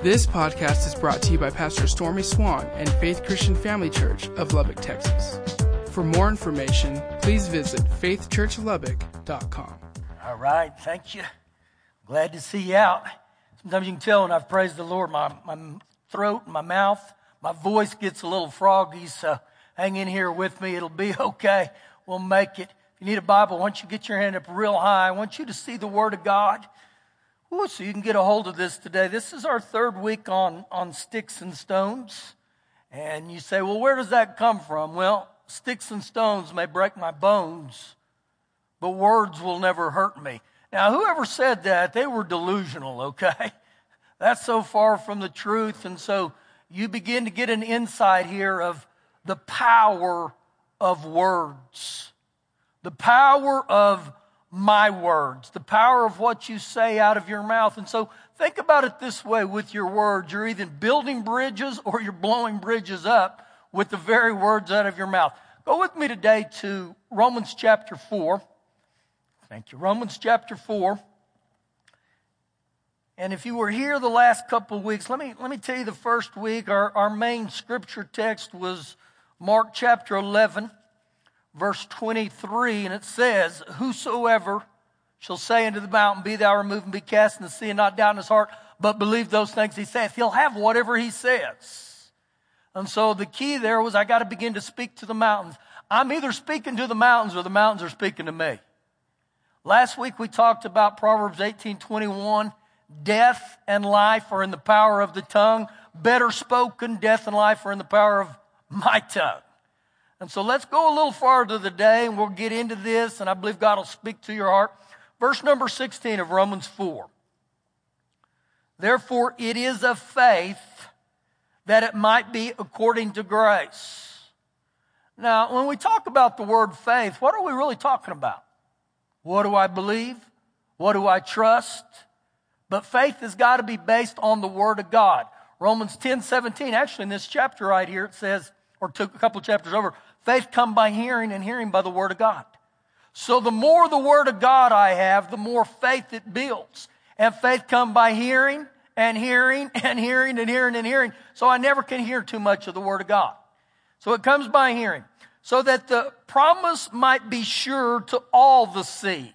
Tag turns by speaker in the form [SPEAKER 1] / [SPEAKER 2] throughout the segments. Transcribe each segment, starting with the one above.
[SPEAKER 1] This podcast is brought to you by Pastor Stormy Swann and Faith Christian Family Church of Lubbock, Texas. For more information, please visit faithchurchlubbock.com.
[SPEAKER 2] All right, thank you. Glad to see you out. Sometimes you can tell when I've praised the Lord, my, my throat, my mouth, my voice gets a little froggy, so hang in here with me. It'll be okay. We'll make it. If you need a Bible, once you get your hand up real high, I want you to see the Word of God. Ooh, so you can get a hold of this today. This is our third week on, on sticks and stones. And you say, well, where does that come from? Well, sticks and stones may break my bones, but words will never hurt me. Now, whoever said that, they were delusional, okay? That's so far from the truth. And so you begin to get an insight here of the power of words, the power of my words, the power of what you say out of your mouth. And so think about it this way with your words. You're either building bridges or you're blowing bridges up with the very words out of your mouth. Go with me today to Romans chapter 4. Thank you. Romans chapter 4. And if you were here the last couple of weeks, let me, let me tell you the first week, our, our main scripture text was Mark chapter 11 verse 23, and it says, Whosoever shall say unto the mountain, Be thou removed and be cast in the sea, and not doubt in his heart, but believe those things he saith, he'll have whatever he says. And so the key there was I got to begin to speak to the mountains. I'm either speaking to the mountains or the mountains are speaking to me. Last week we talked about Proverbs 18:21. Death and life are in the power of the tongue. Better spoken, death and life are in the power of my tongue. And so let's go a little farther today and we'll get into this and I believe God will speak to your heart. Verse number 16 of Romans 4. Therefore it is of faith that it might be according to grace. Now, when we talk about the word faith, what are we really talking about? What do I believe? What do I trust? But faith has got to be based on the word of God. Romans 10, 17, actually in this chapter right here, it says, or took a couple chapters over, Faith come by hearing and hearing by the word of God. So the more the word of God I have, the more faith it builds. And faith come by hearing and hearing and hearing and hearing and hearing. So I never can hear too much of the word of God. So it comes by hearing. So that the promise might be sure to all the seed.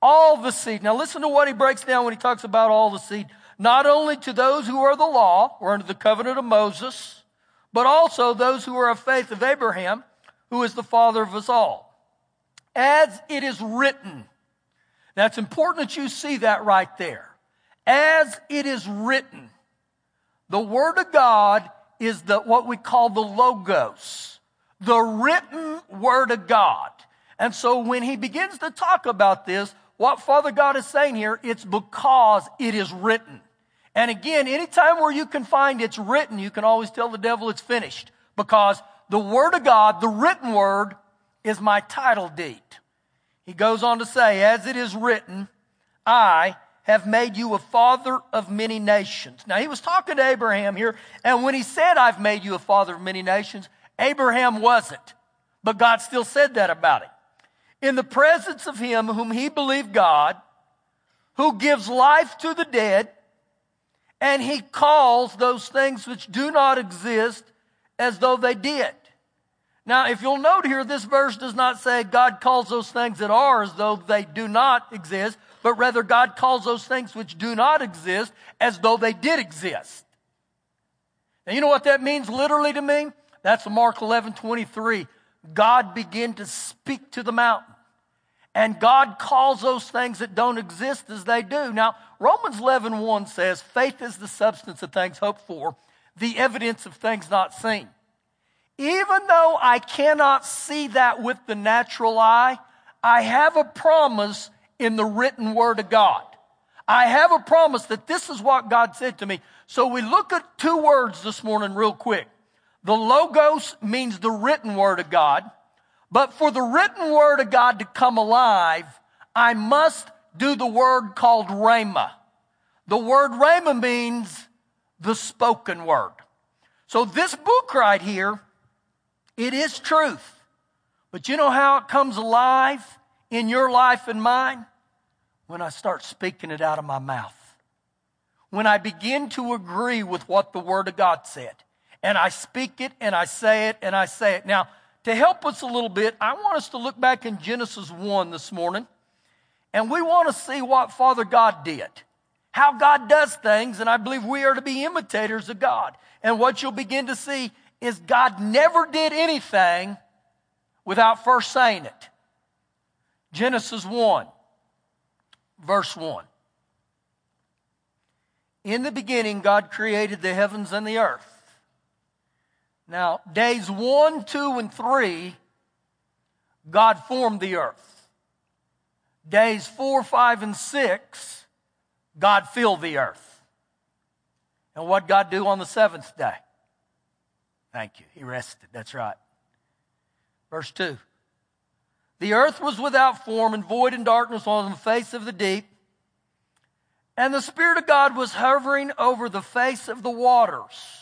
[SPEAKER 2] All the seed. Now listen to what he breaks down when he talks about all the seed. Not only to those who are the law, or under the covenant of Moses, but also those who are of faith of Abraham, who is the father of us all. As it is written. Now it's important that you see that right there. As it is written. The word of God is the, what we call the logos. The written word of God. And so when he begins to talk about this, what Father God is saying here, it's because it is written. And again, anytime where you can find it's written, you can always tell the devil it's finished because the word of God, the written word, is my title deed. He goes on to say, as it is written, I have made you a father of many nations. Now he was talking to Abraham here, and when he said, I've made you a father of many nations, Abraham wasn't. But God still said that about him. In the presence of him whom he believed God, who gives life to the dead and he calls those things which do not exist as though they did. Now, if you'll note here, this verse does not say God calls those things that are as though they do not exist, but rather God calls those things which do not exist as though they did exist. Now, you know what that means literally to me? That's Mark 11, 23. God began to speak to the mountain. And God calls those things that don't exist as they do. Now, Romans 11, 1 says, faith is the substance of things hoped for, the evidence of things not seen. Even though I cannot see that with the natural eye, I have a promise in the written word of God. I have a promise that this is what God said to me. So we look at two words this morning real quick. The logos means the written word of God. But for the written word of God to come alive, I must do the word called rhema. The word rhema means the spoken word. So this book right here, it is truth. But you know how it comes alive in your life and mine? When I start speaking it out of my mouth. when I begin to agree with what the Word of God said. And I speak it and I say it and I say it. Now, to help us a little bit, I want us to look back in Genesis 1 this morning. And we want to see what Father God did, how God does things. And I believe we are to be imitators of God. And what you'll begin to see is God never did anything without first saying it. Genesis 1, verse 1. In the beginning, God created the heavens and the earth. Now, days 1, 2, and 3, God formed the earth. Days 4, 5, and 6, God filled the earth. And what God do on the seventh day? Thank you. He rested. That's right. Verse 2. The earth was without form and void and darkness on the face of the deep. And the Spirit of God was hovering over the face of the waters.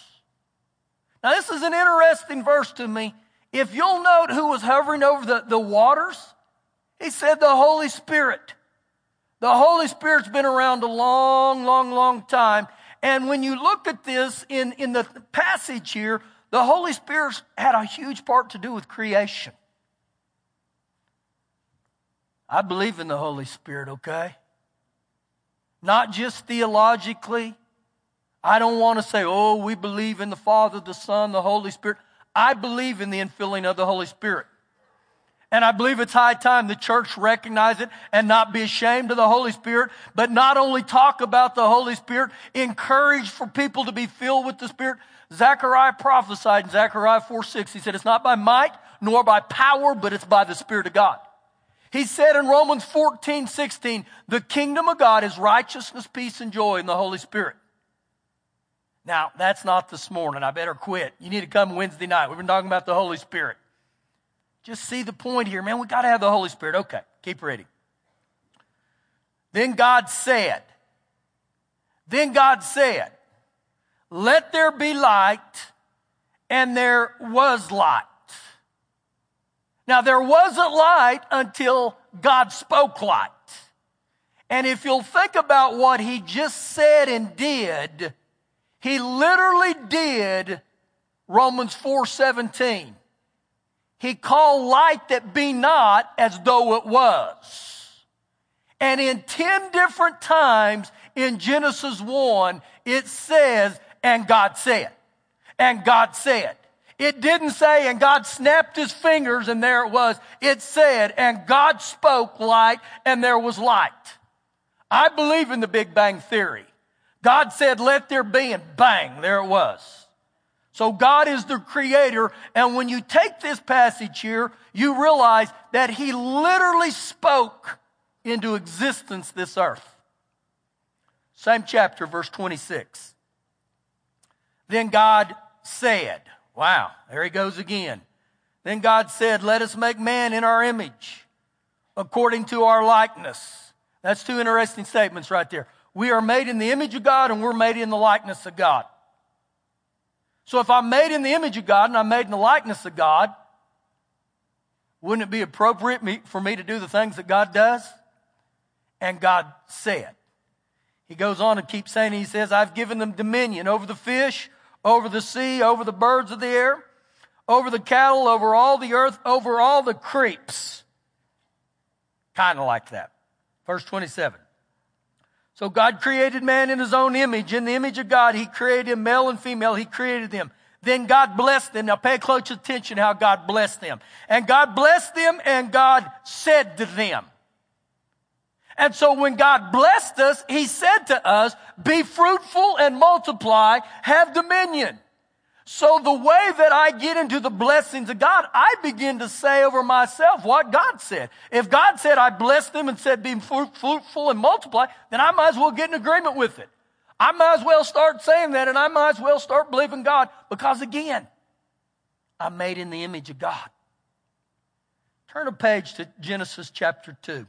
[SPEAKER 2] Now, this is an interesting verse to me. If you'll note who was hovering over the, the waters, he said the Holy Spirit. The Holy Spirit's been around a long, long, long time. And when you look at this in, in the passage here, the Holy Spirit had a huge part to do with creation. I believe in the Holy Spirit, okay? Not just theologically. I don't want to say, oh, we believe in the Father, the Son, the Holy Spirit. I believe in the infilling of the Holy Spirit. And I believe it's high time the church recognize it and not be ashamed of the Holy Spirit, but not only talk about the Holy Spirit, encourage for people to be filled with the Spirit. Zechariah prophesied in Zechariah 4 6. He said, It's not by might nor by power, but it's by the Spirit of God. He said in Romans 14 16, The kingdom of God is righteousness, peace, and joy in the Holy Spirit. Now, that's not this morning. I better quit. You need to come Wednesday night. We've been talking about the Holy Spirit. Just see the point here, man. We got to have the Holy Spirit. Okay, keep reading. Then God said, Then God said, let there be light, and there was light. Now, there wasn't light until God spoke light. And if you'll think about what he just said and did, he literally did Romans 4:17. He called light that be not as though it was. And in 10 different times in Genesis 1, it says and God said. And God said. It didn't say, and God snapped his fingers and there it was. It said, and God spoke light and there was light. I believe in the Big Bang Theory. God said, let there be, and bang, there it was. So God is the creator. And when you take this passage here, you realize that he literally spoke into existence this earth. Same chapter, verse 26. Then God said, Wow, there he goes again. Then God said, Let us make man in our image, according to our likeness. That's two interesting statements right there. We are made in the image of God and we're made in the likeness of God. So if I'm made in the image of God and I'm made in the likeness of God, wouldn't it be appropriate for me to do the things that God does? And God said. He goes on and keeps saying, He says, I've given them dominion over the fish, over the sea, over the birds of the air, over the cattle, over all the earth, over all the creeps. Kind of like that. Verse 27. So God created man in his own image. In the image of God, he created him, male and female, he created them. Then God blessed them. Now pay close attention how God blessed them. And God blessed them and God said to them. And so when God blessed us, He said to us, be fruitful and multiply, have dominion. So the way that I get into the blessings of God, I begin to say over myself what God said. If God said I blessed them and said be fruitful and multiply, then I might as well get in agreement with it. I might as well start saying that and I might as well start believing God because again, I'm made in the image of God. Turn a page to Genesis chapter 2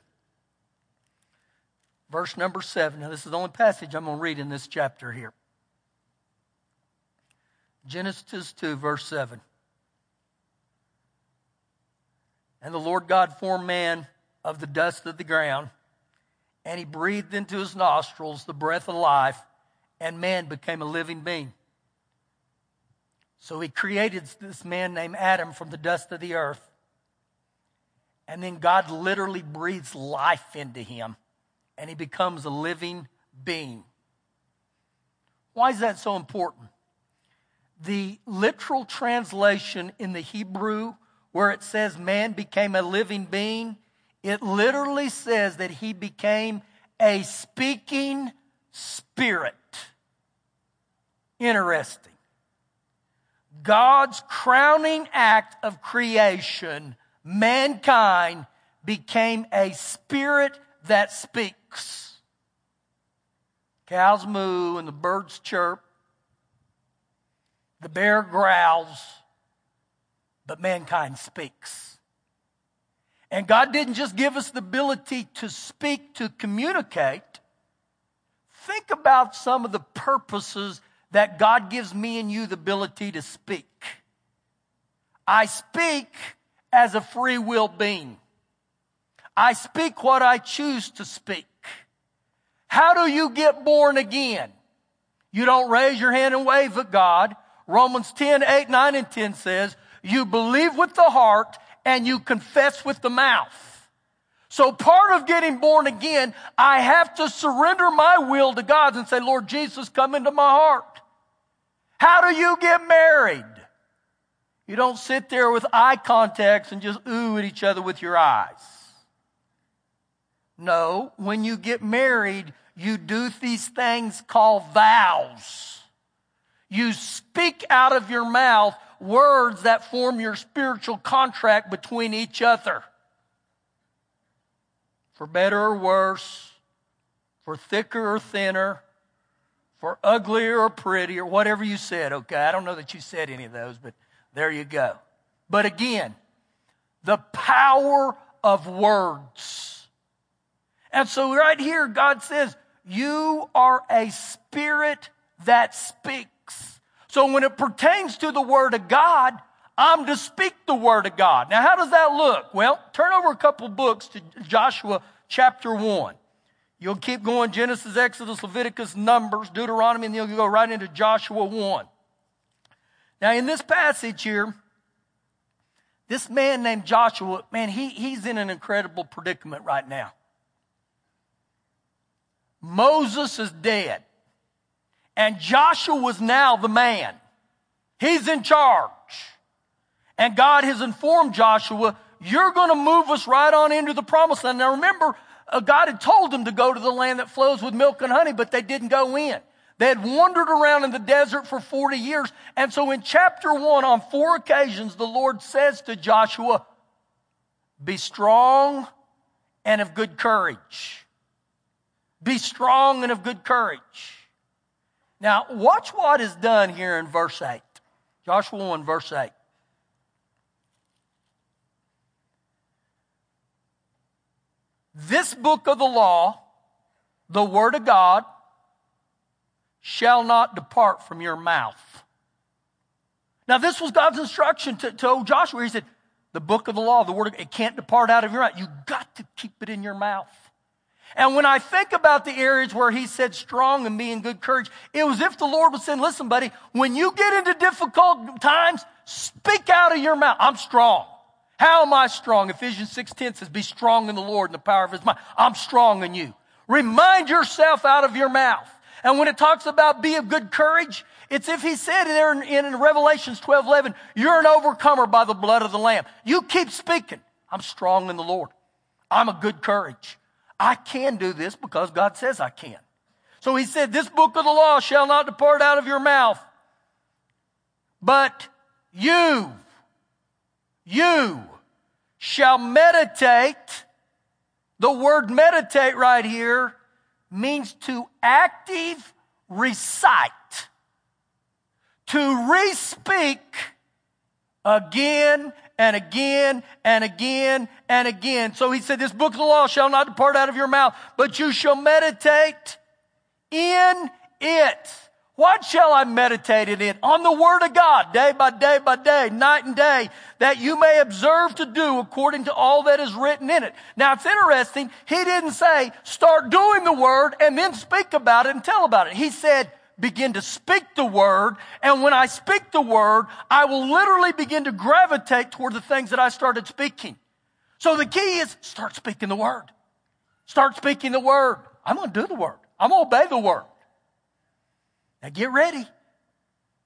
[SPEAKER 2] verse number seven. Now, this is the only passage I'm going to read in this chapter here. Genesis 2, verse 7. And the Lord God formed man of the dust of the ground, and he breathed into his nostrils the breath of life, and man became a living being. So he created this man named Adam from the dust of the earth. And then God literally breathes life into him, and he becomes a living being. Why is that so important? The literal translation in the Hebrew, where it says man became a living being, it literally says that he became a speaking spirit. Interesting. God's crowning act of creation, mankind became a spirit that speaks. Cows moo and the birds chirp, the bear growls, but mankind speaks. And God didn't just give us the ability to speak, to communicate. Think about some of the purposes that God gives me and you the ability to speak. I speak as a free will being. I speak what I choose to speak. How do you get born again? You don't raise your hand and wave at God. Romans 10, 8, 9, and 10 says, you believe with the heart and you confess with the mouth. So part of getting born again, I have to surrender my will to God and say, Lord Jesus, come into my heart. How do you get married? You don't sit there with eye contacts and just ooh at each other with your eyes. No, when you get married, you do these things called vows. You speak out of your mouth words that form your spiritual contract between each other. For better or worse, for thicker or thinner, for uglier or prettier, whatever you said, okay? I don't know that you said any of those, but there you go. But again, the power of words. And so right here, God says, you are a spirit that speaks. So when it pertains to the Word of God, I'm to speak the Word of God. Now, how does that look? Well, turn over a couple books to Joshua chapter 1. You'll keep going Genesis, Exodus, Leviticus, Numbers, Deuteronomy, and you'll go right into Joshua 1. Now, in this passage here, this man named Joshua, man, he, he's in an incredible predicament right now. Moses is dead. And Joshua was now the man. He's in charge. And God has informed Joshua, you're going to move us right on into the promised land. Now remember, uh, God had told them to go to the land that flows with milk and honey, but they didn't go in. They had wandered around in the desert for 40 years. And so in chapter one, on four occasions, the Lord says to Joshua, be strong and of good courage. Be strong and of good courage. Now, watch what is done here in verse 8. Joshua 1, verse 8. This book of the law, the word of God, shall not depart from your mouth. Now, this was God's instruction to, to Joshua. He said, the book of the law, the word, of, it can't depart out of your mouth. You got to keep it in your mouth. And when I think about the areas where he said strong and be in good courage, it was if the Lord was saying, listen, buddy, when you get into difficult times, speak out of your mouth. I'm strong. How am I strong? Ephesians 6.10 says, be strong in the Lord and the power of his might. I'm strong in you. Remind yourself out of your mouth. And when it talks about be of good courage, it's if he said there in, in Revelations 12, 11, you're an overcomer by the blood of the Lamb. You keep speaking. I'm strong in the Lord. I'm a good courage. I can do this because God says I can. So he said, this book of the law shall not depart out of your mouth, but you, you shall meditate. The word meditate right here means to active recite, to re-speak again and again and again and again. So he said, this book of the law shall not depart out of your mouth, but you shall meditate in it what shall I meditate in? It? On the word of God, day by day by day, night and day, that you may observe to do according to all that is written in it. Now it's interesting. He didn't say, start doing the word and then speak about it and tell about it. He said, begin to speak the word. And when I speak the word, I will literally begin to gravitate toward the things that I started speaking. So the key is start speaking the word. Start speaking the word. I'm going to do the word. I'm going to obey the word. Now get ready.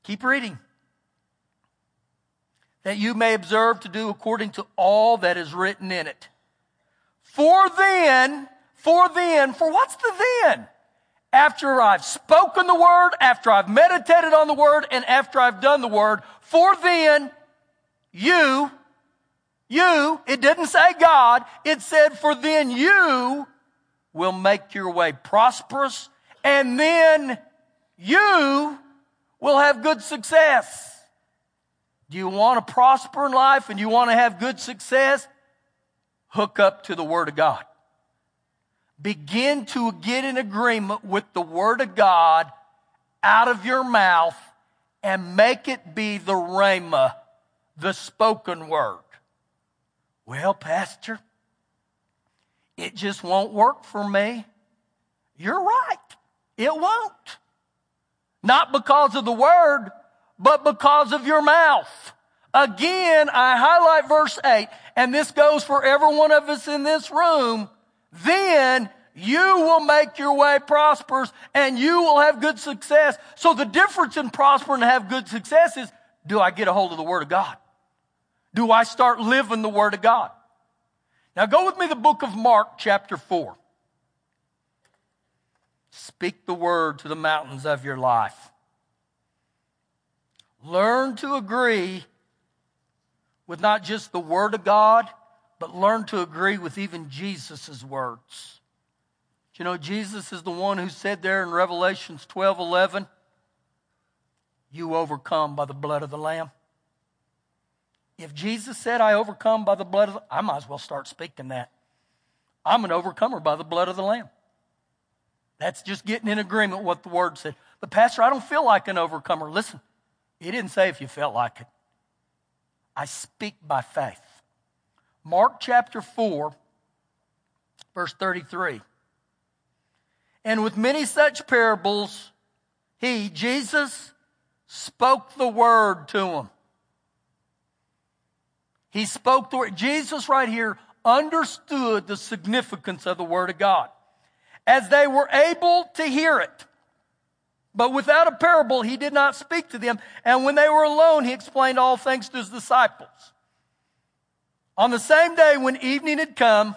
[SPEAKER 2] Keep reading. That you may observe to do according to all that is written in it. For then, for then, for what's the then? After I've spoken the word, after I've meditated on the word, and after I've done the word, for then, you, you, it didn't say God, it said, for then you will make your way prosperous, and then you will have good success. Do you want to prosper in life and you want to have good success? Hook up to the Word of God. Begin to get in agreement with the Word of God out of your mouth and make it be the rhema, the spoken word. Well, Pastor, it just won't work for me. You're right. It won't. Not because of the word, but because of your mouth. Again, I highlight verse 8, and this goes for every one of us in this room. Then you will make your way prosperous and you will have good success. So the difference in prosper and have good success is, do I get a hold of the Word of God? Do I start living the Word of God? Now go with me the book of Mark chapter 4. Speak the word to the mountains of your life. Learn to agree with not just the Word of God, but learn to agree with even Jesus' words. You know, Jesus is the one who said there in Revelations 12 11, You overcome by the blood of the Lamb. If Jesus said, I overcome by the blood of the, I might as well start speaking that. I'm an overcomer by the blood of the Lamb. That's just getting in agreement with what the Word said. But, Pastor, I don't feel like an overcomer. Listen, he didn't say if you felt like it. I speak by faith. Mark chapter 4, verse 33. And with many such parables, he, Jesus, spoke the word to them. He spoke the word. Jesus, right here, understood the significance of the word of God. As they were able to hear it, but without a parable, he did not speak to them. And when they were alone, he explained all things to his disciples. On the same day when evening had come,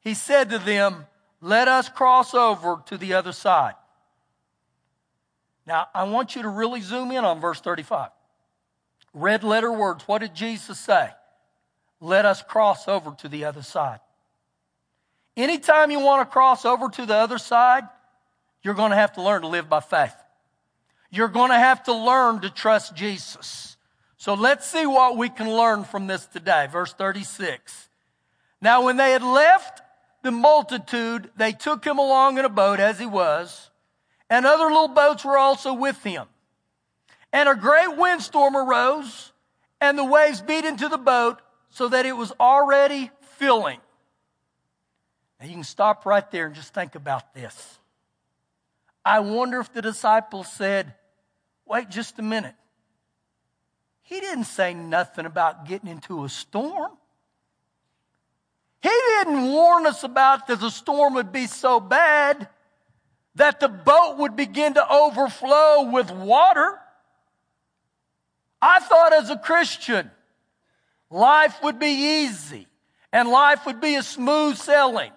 [SPEAKER 2] he said to them, Let us cross over to the other side. Now, I want you to really zoom in on verse 35. Red letter words. What did Jesus say? Let us cross over to the other side. Anytime you want to cross over to the other side, you're going to have to learn to live by faith. You're going to have to learn to trust Jesus. So let's see what we can learn from this today. Verse 36. Now, when they had left the multitude, they took him along in a boat as he was, and other little boats were also with him. And a great windstorm arose, and the waves beat into the boat so that it was already filling. Now, you can stop right there and just think about this. I wonder if the disciples said, wait just a minute. He didn't say nothing about getting into a storm. He didn't warn us about that the storm would be so bad that the boat would begin to overflow with water. I thought as a Christian, life would be easy and life would be a smooth sailing.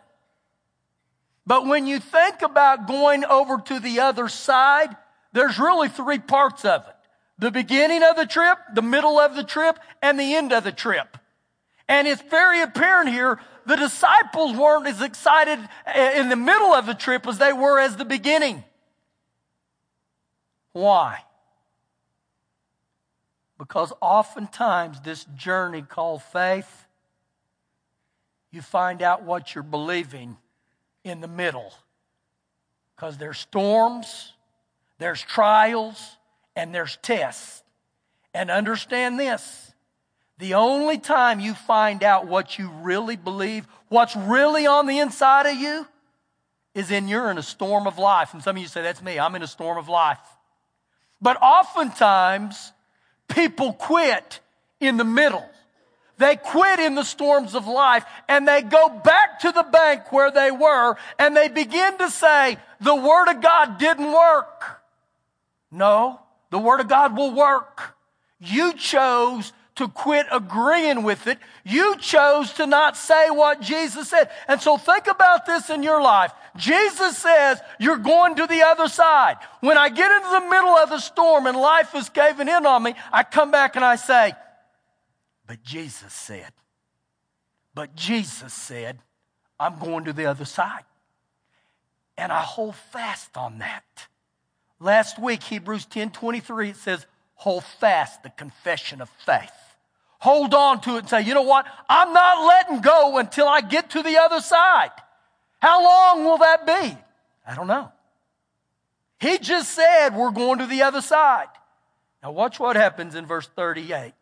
[SPEAKER 2] But when you think about going over to the other side, there's really three parts of it. The beginning of the trip, the middle of the trip, and the end of the trip. And it's very apparent here, the disciples weren't as excited eh, in the middle of the trip as they were as the beginning. Why? Because oftentimes this journey called faith, you find out what you're believing in the middle. Because there's storms, there's trials, and there's tests. And understand this the only time you find out what you really believe, what's really on the inside of you, is in you're in a storm of life. And some of you say, That's me, I'm in a storm of life. But oftentimes, people quit in the middle. They quit in the storms of life and they go back to the bank where they were and they begin to say, the Word of God didn't work. No, the Word of God will work. You chose to quit agreeing with it. You chose to not say what Jesus said. And so think about this in your life. Jesus says you're going to the other side. When I get into the middle of the storm and life is caving in on me, I come back and I say, but Jesus said, but Jesus said, I'm going to the other side. And I hold fast on that. Last week, Hebrews 10 23, it says, hold fast the confession of faith. Hold on to it and say, you know what? I'm not letting go until I get to the other side. How long will that be? I don't know. He just said we're going to the other side. Now, watch what happens in verse 38.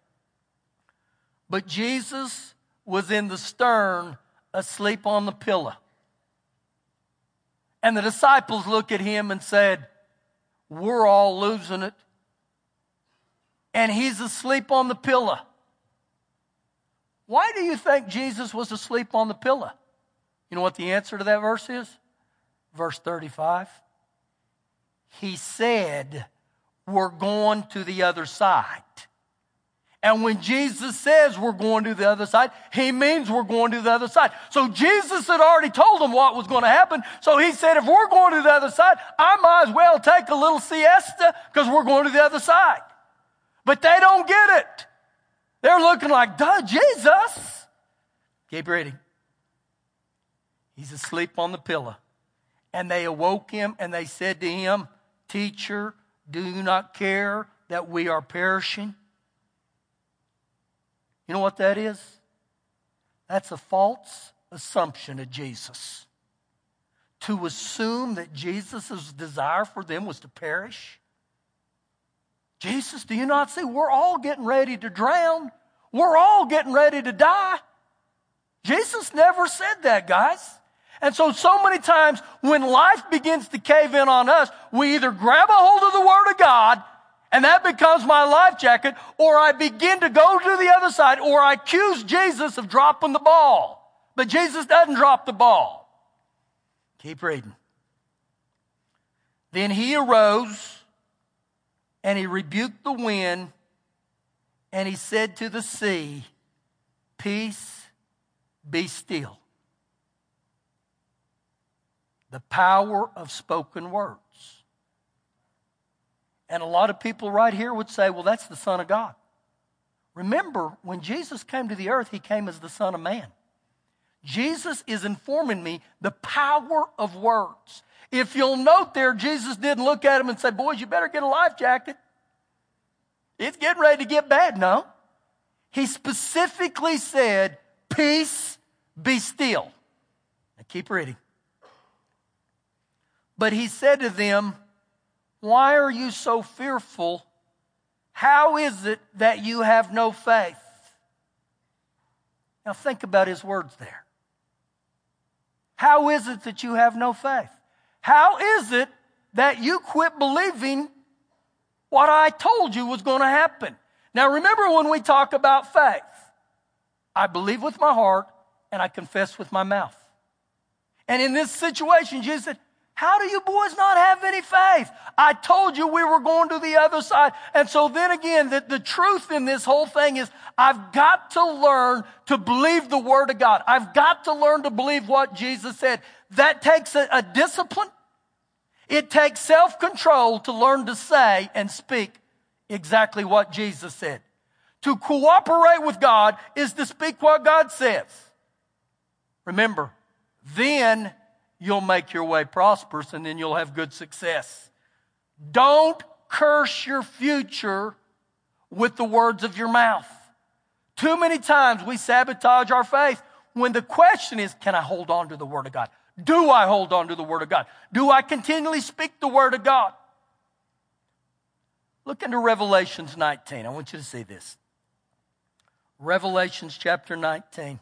[SPEAKER 2] But Jesus was in the stern, asleep on the pillow. And the disciples look at him and said, We're all losing it. And he's asleep on the pillow. Why do you think Jesus was asleep on the pillow? You know what the answer to that verse is? Verse 35. He said, We're going to the other side. And when Jesus says we're going to the other side, he means we're going to the other side. So Jesus had already told them what was going to happen. So he said, if we're going to the other side, I might as well take a little siesta because we're going to the other side. But they don't get it. They're looking like, duh, Jesus. Keep reading. He's asleep on the pillow. And they awoke him and they said to him, Teacher, do you not care that we are perishing? You know what that is? That's a false assumption of Jesus. To assume that Jesus' desire for them was to perish. Jesus, do you not see? We're all getting ready to drown. We're all getting ready to die. Jesus never said that, guys. And so, so many times when life begins to cave in on us, we either grab a hold of the Word of God and that becomes my life jacket, or I begin to go to the other side, or I accuse Jesus of dropping the ball. But Jesus doesn't drop the ball. Keep reading. Then he arose and he rebuked the wind and he said to the sea, Peace, be still. The power of spoken words. And a lot of people right here would say, well, that's the Son of God. Remember, when Jesus came to the earth, he came as the Son of Man. Jesus is informing me the power of words. If you'll note there, Jesus didn't look at him and say, Boys, you better get a life jacket. It's getting ready to get bad. No. He specifically said, Peace, be still. Now keep reading. But he said to them, why are you so fearful? How is it that you have no faith? Now think about his words there. How is it that you have no faith? How is it that you quit believing what I told you was going to happen? Now remember when we talk about faith, I believe with my heart and I confess with my mouth. And in this situation, Jesus said, how do you boys not have any faith? I told you we were going to the other side. And so then again, the, the truth in this whole thing is I've got to learn to believe the Word of God. I've got to learn to believe what Jesus said. That takes a, a discipline. It takes self control to learn to say and speak exactly what Jesus said. To cooperate with God is to speak what God says. Remember, then you'll make your way prosperous and then you'll have good success. Don't curse your future with the words of your mouth. Too many times we sabotage our faith when the question is, can I hold on to the Word of God? Do I hold on to the Word of God? Do I continually speak the Word of God? Look into Revelations 19. I want you to see this. Revelations chapter 19.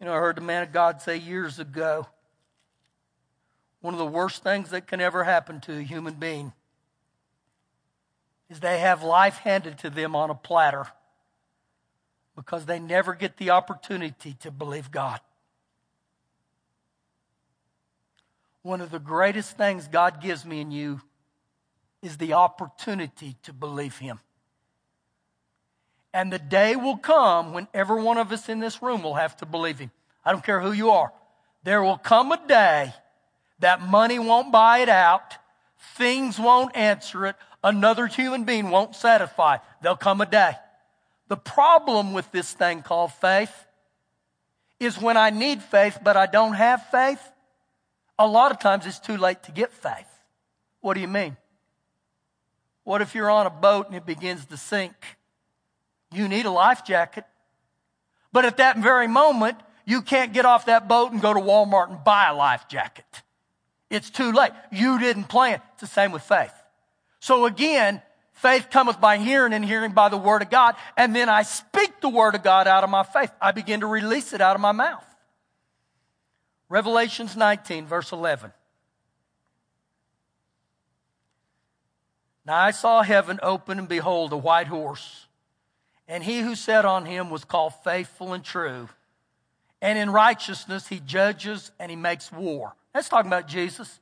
[SPEAKER 2] You know, I heard the man of God say years ago one of the worst things that can ever happen to a human being is they have life handed to them on a platter because they never get the opportunity to believe God. One of the greatest things God gives me and you is the opportunity to believe Him. And the day will come when every one of us in this room will have to believe Him. I don't care who you are. There will come a day that money won't buy it out, things won't answer it, another human being won't satisfy. There'll come a day. The problem with this thing called faith is when I need faith, but I don't have faith, a lot of times it's too late to get faith. What do you mean? What if you're on a boat and it begins to sink? You need a life jacket. But at that very moment, you can't get off that boat and go to Walmart and buy a life jacket. It's too late. You didn't plan. It's the same with faith. So again, faith cometh by hearing and hearing by the word of God. And then I speak the word of God out of my faith. I begin to release it out of my mouth. Revelations 19, verse 11. Now I saw heaven open, and behold, a white horse. And he who sat on him was called faithful and true. And in righteousness he judges and he makes war. That's talking about Jesus.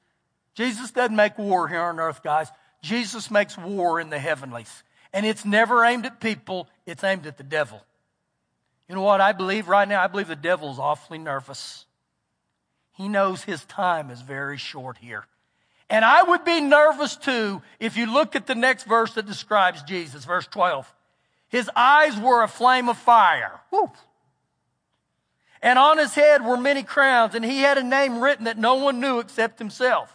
[SPEAKER 2] Jesus doesn't make war here on earth, guys. Jesus makes war in the heavenlies. And it's never aimed at people, it's aimed at the devil. You know what I believe right now? I believe the devil's awfully nervous. He knows his time is very short here. And I would be nervous too if you look at the next verse that describes Jesus, verse 12. His eyes were a flame of fire. Woo. And on his head were many crowns, and he had a name written that no one knew except himself.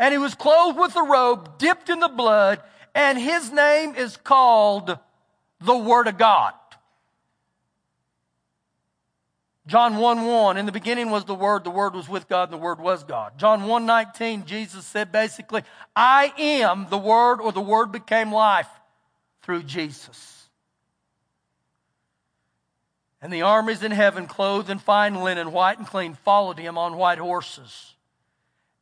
[SPEAKER 2] And he was clothed with a robe dipped in the blood, and his name is called the Word of God. John 1 1, in the beginning was the Word, the Word was with God, and the Word was God. John 1 19, Jesus said basically, I am the Word, or the Word became life through Jesus. And the armies in heaven, clothed in fine linen, white and clean, followed him on white horses.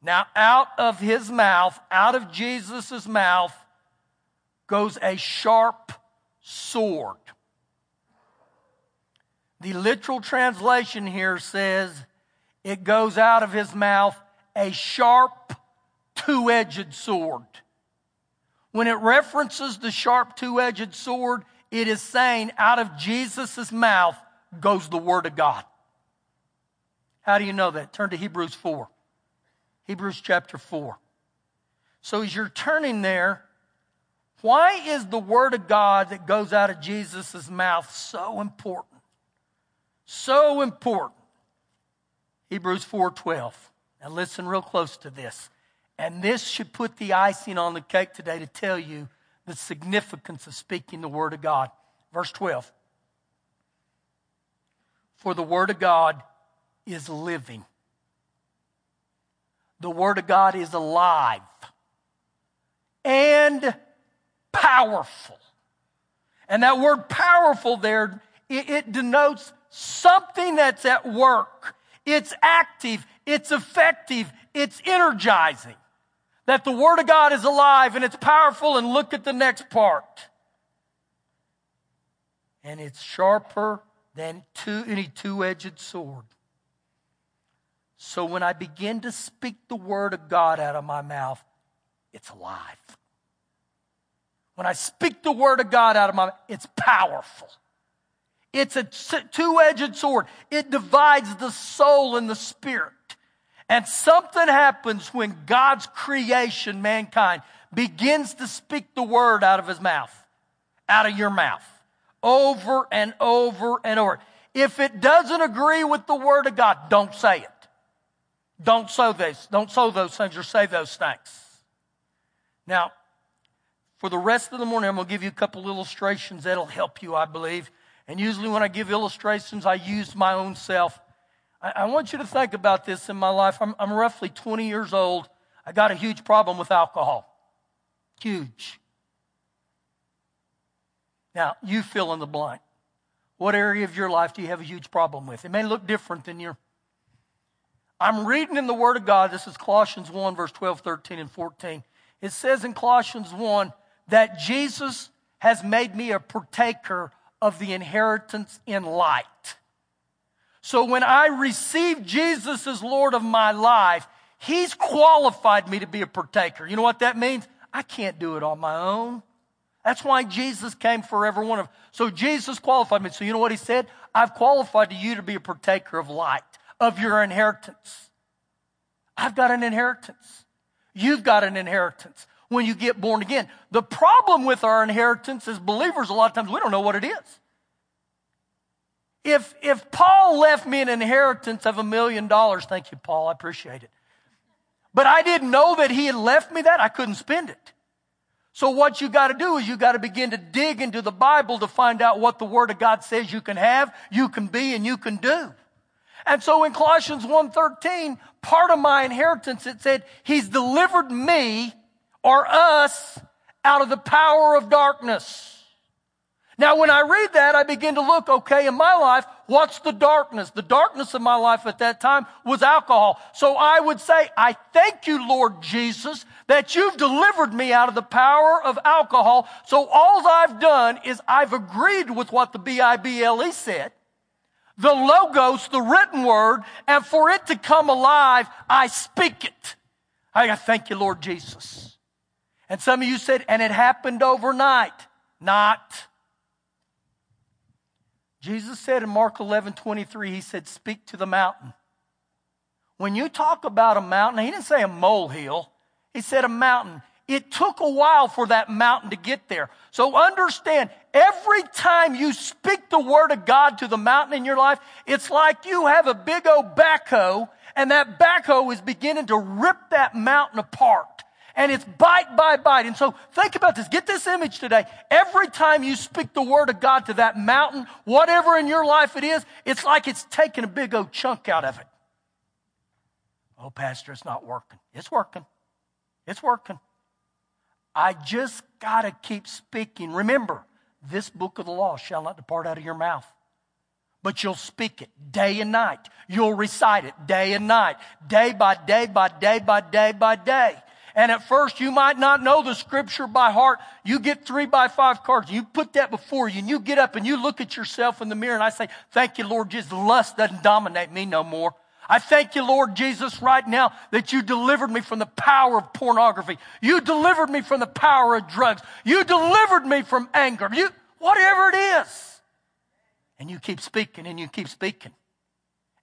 [SPEAKER 2] Now, out of his mouth, out of Jesus' mouth, goes a sharp sword. The literal translation here says it goes out of his mouth a sharp, two edged sword. When it references the sharp, two edged sword, it is saying out of Jesus' mouth goes the Word of God. How do you know that? Turn to Hebrews 4. Hebrews chapter 4. So as you're turning there, why is the Word of God that goes out of Jesus' mouth so important? So important. Hebrews 4:12. Now listen real close to this. And this should put the icing on the cake today to tell you the significance of speaking the word of God. Verse 12. For the word of God is living. The word of God is alive and powerful. And that word powerful there, it, it denotes something that's at work. It's active, it's effective, it's energizing. That the Word of God is alive and it's powerful, and look at the next part. And it's sharper than two, any two edged sword. So when I begin to speak the Word of God out of my mouth, it's alive. When I speak the Word of God out of my mouth, it's powerful. It's a two edged sword. It divides the soul and the spirit. And something happens when God's creation, mankind, begins to speak the word out of his mouth, out of your mouth, over and over and over. If it doesn't agree with the word of God, don't say it. Don't sow this. Don't sow those things or say those things. Now, for the rest of the morning, I'm going to give you a couple illustrations that'll help you, I believe. And usually when I give illustrations, I use my own self. I, I want you to think about this in my life. I'm, I'm roughly 20 years old. I got a huge problem with alcohol. Huge. Now, you fill in the blank. What area of your life do you have a huge problem with? It may look different than your. I'm reading in the Word of God. This is Colossians 1, verse 12, 13, and 14. It says in Colossians 1 that Jesus has made me a partaker of the inheritance in light. So when I receive Jesus as Lord of my life, He's qualified me to be a partaker. You know what that means? I can't do it on my own. That's why Jesus came for every one of us. So Jesus qualified me. So you know what he said? I've qualified you to be a partaker of light, of your inheritance. I've got an inheritance. You've got an inheritance when you get born again. The problem with our inheritance as believers, a lot of times we don't know what it is. If, if Paul left me an inheritance of a million dollars, thank you, Paul, I appreciate it. But I didn't know that he had left me that, I couldn't spend it. So what you got to do is you got to begin to dig into the Bible to find out what the Word of God says you can have, you can be, and you can do. And so in Colossians 1.13, part of my inheritance, it said, He's delivered me or us out of the power of darkness. Now, when I read that, I begin to look, okay, in my life, what's the darkness? The darkness of my life at that time was alcohol. So I would say, I thank you, Lord Jesus, that you've delivered me out of the power of alcohol. So all I've done is I've agreed with what the B-I-B-L-E said. The logos, the written word, and for it to come alive, I speak it. I thank you, Lord Jesus. And some of you said, and it happened overnight. Not. Jesus said in Mark 11, 23, he said, speak to the mountain. When you talk about a mountain, he didn't say a molehill. He said a mountain. It took a while for that mountain to get there. So understand, every time you speak the word of God to the mountain in your life, it's like you have a big old backhoe and that backhoe is beginning to rip that mountain apart and it's bite by bite. And so think about this. Get this image today. Every time you speak the word of God to that mountain, whatever in your life it is, it's like it's taking a big old chunk out of it. Oh, Pastor, it's not working. It's working. It's working. I just got to keep speaking. Remember, this book of the law shall not depart out of your mouth. But you'll speak it day and night. You'll recite it day and night, day by day by day by day by day. And at first you might not know the scripture by heart. You get three by five cards. You put that before you and you get up and you look at yourself in the mirror and I say, thank you, Lord Jesus. Lust doesn't dominate me no more. I thank you, Lord Jesus, right now that you delivered me from the power of pornography. You delivered me from the power of drugs. You delivered me from anger. You, whatever it is. And you keep speaking and you keep speaking.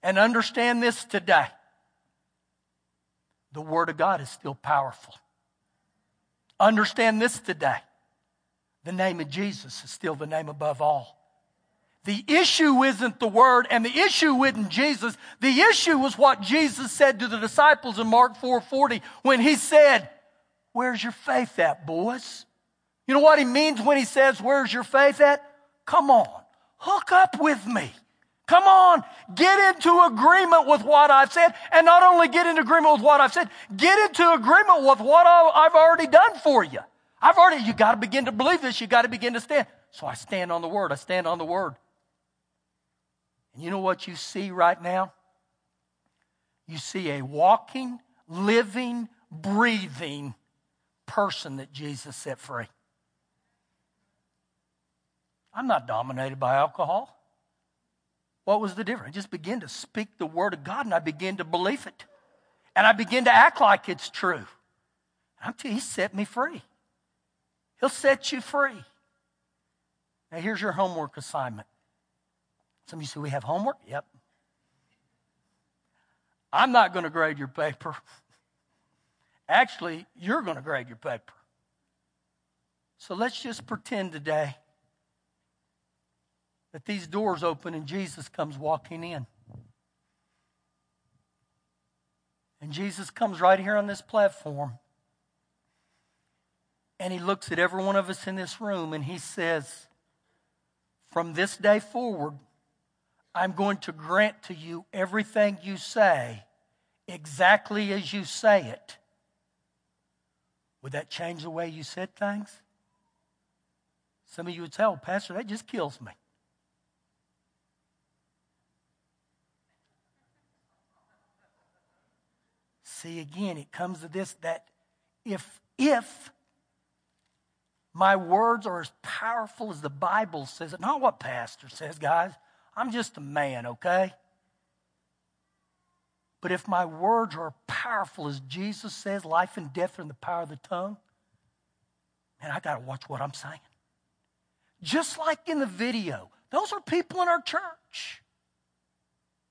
[SPEAKER 2] And understand this today the Word of God is still powerful. Understand this today. The name of Jesus is still the name above all. The issue isn't the Word and the issue isn't Jesus. The issue was what Jesus said to the disciples in Mark 4:40 when he said, Where's your faith at, boys? You know what he means when he says, Where's your faith at? Come on, hook up with me. Come on, get into agreement with what I've said. And not only get into agreement with what I've said, get into agreement with what I've already done for you. I've already, you got to begin to believe this. You got to begin to stand. So I stand on the word. I stand on the word. And you know what you see right now? You see a walking, living, breathing person that Jesus set free. I'm not dominated by alcohol. What was the difference? I just began to speak the word of God and I began to believe it. And I began to act like it's true. I'm you, he set me free. He'll set you free. Now, here's your homework assignment. Some of you say, We have homework? Yep. I'm not going to grade your paper. Actually, you're going to grade your paper. So let's just pretend today that these doors open and Jesus comes walking in. And Jesus comes right here on this platform. And he looks at every one of us in this room and he says, From this day forward, I'm going to grant to you everything you say exactly as you say it. Would that change the way you said things? Some of you would say, Oh, Pastor, that just kills me. See, again, it comes to this that if, if my words are as powerful as the Bible says it, not what pastor says, guys. I'm just a man, okay? But if my words are powerful as Jesus says, life and death are in the power of the tongue, man, I got to watch what I'm saying. Just like in the video, those are people in our church.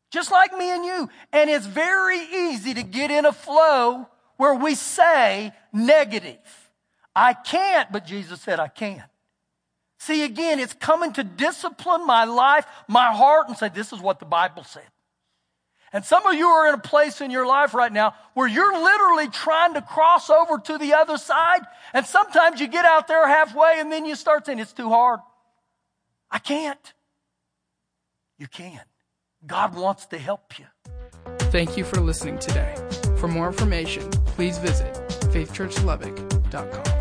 [SPEAKER 2] Just like me and you. And it's very easy to get in a flow where we say negative. I can't, but Jesus said I can. See, again, it's coming to discipline my life, my heart, and say, this is what the Bible said. And some of you are in a place in your life right now where you're literally trying to cross over to the other side. And sometimes you get out there halfway and then you start saying, it's too hard. I can't. You can. God wants to help you.
[SPEAKER 1] Thank you for listening today. For more information, please visit faithchurchlubbock.com.